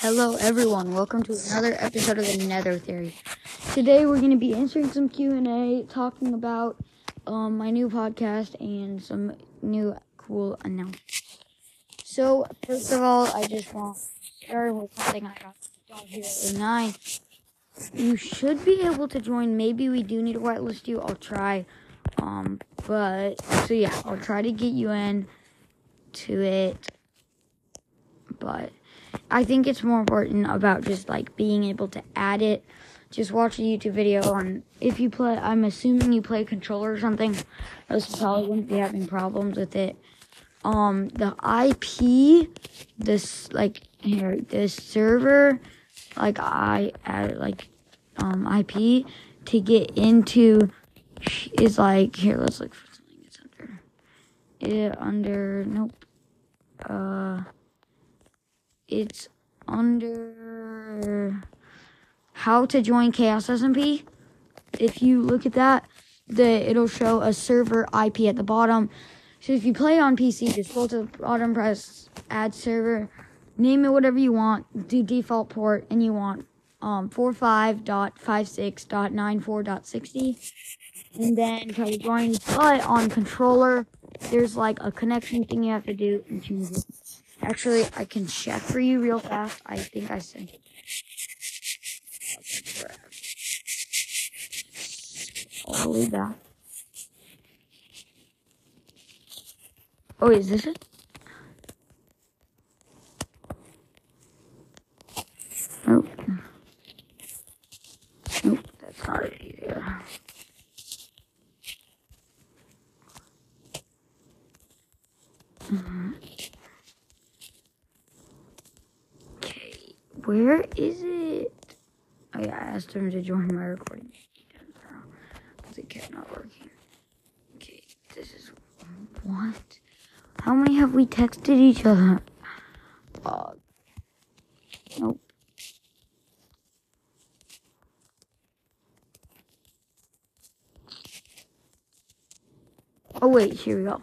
Hello everyone, welcome to another episode of the Nether Theory. Today we're going to be answering some Q&A, talking about um, my new podcast and some new cool announcements. So, first of all, I just want to start with something I got at 9. You should be able to join. Maybe we do need to whitelist you. I'll try. Um, but, so yeah, I'll try to get you in to it. But I think it's more important about just like being able to add it. Just watch a YouTube video on if you play. I'm assuming you play controller or something. You probably wouldn't be having problems with it. Um, the IP, this like here, this server, like I add like um IP to get into is like here. Let's look for something. It's under it under nope. Uh it's under how to join Chaos SMP. If you look at that, the it'll show a server IP at the bottom. So if you play on PC, just go to the bottom, press add server, name it whatever you want, do default port, and you want um 45.56.94.60 and then try to join. But on controller, there's like a connection thing you have to do and choose it. Actually, I can check for you real fast. I think I sent it. I'll leave that. Oh, is this it? Nope. Nope, that's not it either. Mm-hmm. Okay, where is it? Oh yeah, I asked him to join my recording. Because it kept not working. Okay, this is what? How many have we texted each other? Uh, nope. Oh wait, here we go.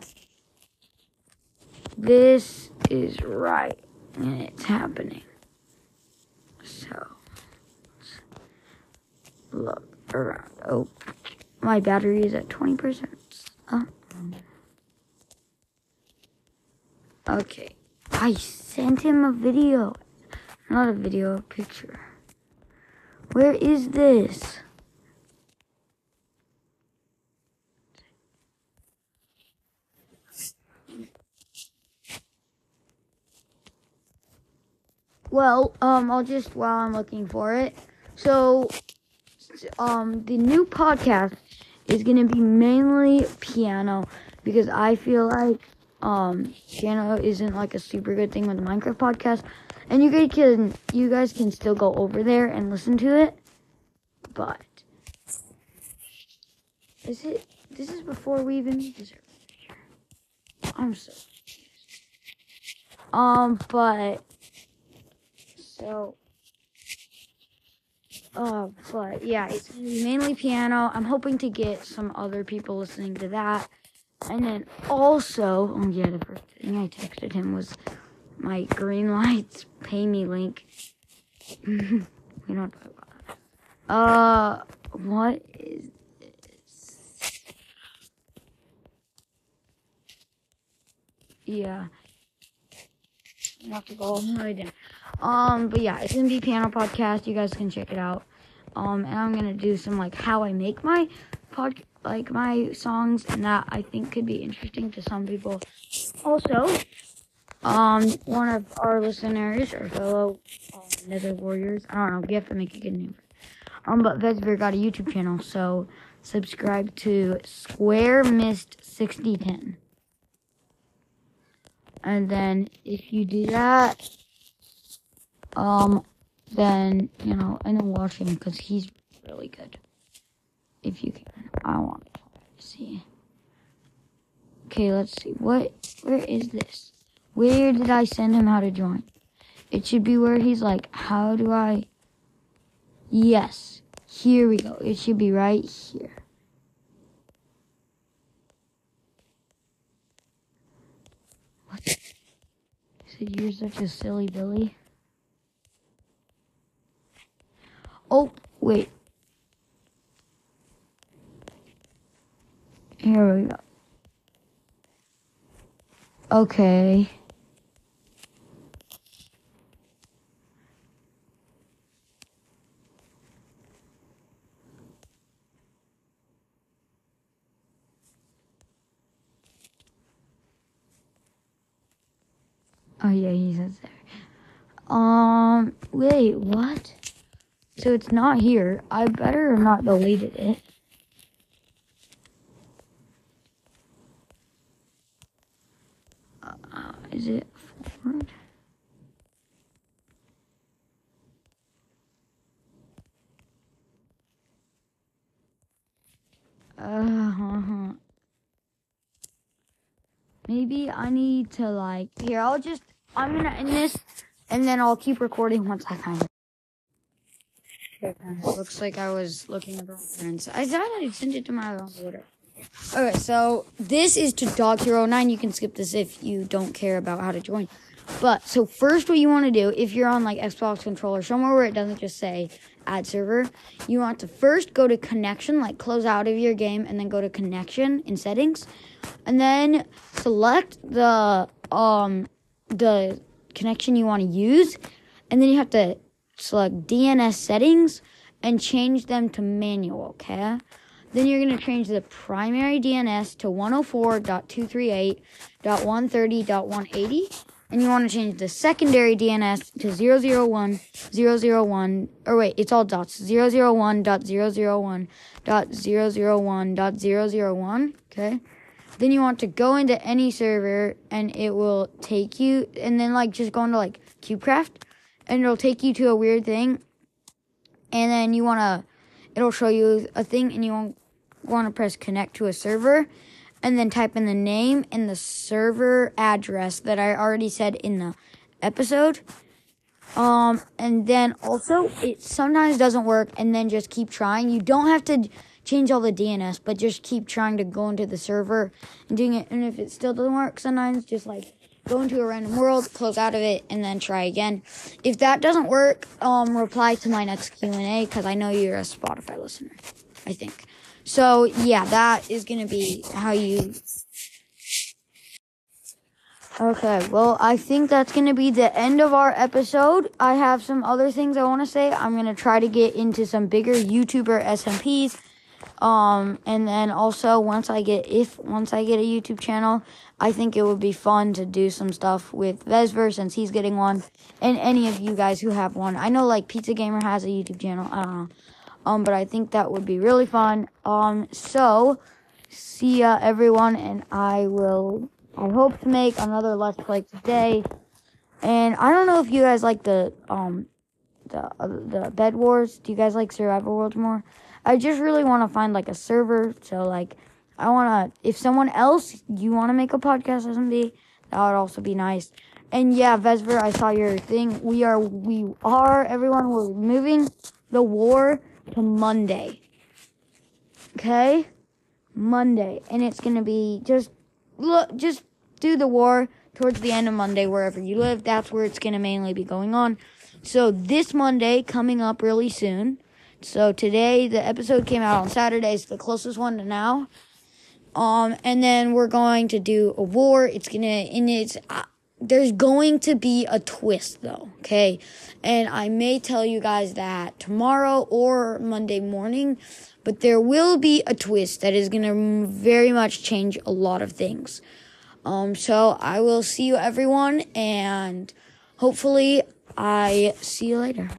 This is right, and it's happening. So, look around. Oh, my battery is at 20%. Oh. Okay, I sent him a video. Not a video, a picture. Where is this? Well, um, I'll just while I'm looking for it. So, um, the new podcast is gonna be mainly piano because I feel like um piano isn't like a super good thing with the Minecraft podcast, and you guys can you guys can still go over there and listen to it, but is it? This is before we even. I'm so. Um, but so, uh, but yeah, it's mainly piano. I'm hoping to get some other people listening to that. And then also, oh yeah, the first thing I texted him was my green lights pay me link. we don't talk about that. Uh, what is this? Yeah. You have to go all the way down. Um, but yeah, it's be piano podcast. You guys can check it out. Um, and I'm gonna do some like how I make my pod, like my songs, and that I think could be interesting to some people. Also, um, one of our listeners or fellow um, Nether Warriors, I don't know, we have to make a good name. Um, but Vesver got a YouTube channel, so subscribe to Square Mist 6010. And then if you do that, um, then, you know, and then watch him because he's really good. If you can. I want to see. Okay, let's see. What, where is this? Where did I send him how to join? It should be where he's like, how do I? Yes. Here we go. It should be right here. What? He said, you're such a silly Billy. Oh, wait. Here we go. Okay. Oh yeah, he's says there. Um, wait, what? So it's not here. I better have not deleted it. Uh, is it forward? Uh, huh. maybe I need to like here. I'll just I'm gonna end this, and then I'll keep recording once I find it. Looks like I was looking at the wrong friends. I thought I sent it to my wrong order. Okay, so this is to Dog Hero 9. You can skip this if you don't care about how to join. But so first, what you want to do if you're on like Xbox controller somewhere where it doesn't just say add server, you want to first go to connection, like close out of your game, and then go to connection in settings, and then select the um the connection you want to use, and then you have to select DNS settings and change them to manual. Okay. Then you're going to change the primary DNS to 104.238.130.180 and you want to change the secondary DNS to 001, 001, or wait, it's all dots, 001.001.001.001, okay? Then you want to go into any server and it will take you, and then like just go into like CubeCraft and it'll take you to a weird thing. And then you want to, it'll show you a thing and you want, to press connect to a server and then type in the name and the server address that I already said in the episode. Um, and then also it sometimes doesn't work and then just keep trying. You don't have to change all the DNS, but just keep trying to go into the server and doing it. And if it still doesn't work, sometimes just like go into a random world, close out of it, and then try again. If that doesn't work, um, reply to my next Q and A because I know you're a Spotify listener. I think. So yeah, that is gonna be how you. Okay, well, I think that's gonna be the end of our episode. I have some other things I want to say. I'm gonna try to get into some bigger YouTuber SMPs. Um, and then also once I get, if once I get a YouTube channel, I think it would be fun to do some stuff with Vesver since he's getting one, and any of you guys who have one. I know like Pizza Gamer has a YouTube channel. I don't know. Um, but I think that would be really fun. Um, so see ya everyone, and I will. I hope to make another Let's Play today. And I don't know if you guys like the um the uh, the Bed Wars. Do you guys like Survival Worlds more? I just really want to find like a server. So like, I want to. If someone else you want to make a podcast SMP, that would also be nice. And yeah, Vesper, I saw your thing. We are we are everyone. We're moving the war to Monday. Okay? Monday. And it's to be just look just do the war towards the end of Monday wherever you live. That's where it's to mainly be going on. So this Monday coming up really soon. So today the episode came out on Saturday. It's the closest one to now. Um and then we're going to do a war. It's to and it's uh, there's going to be a twist though, okay? And I may tell you guys that tomorrow or Monday morning, but there will be a twist that is to very much change a lot of things. Um so I will see you everyone and hopefully I see you later.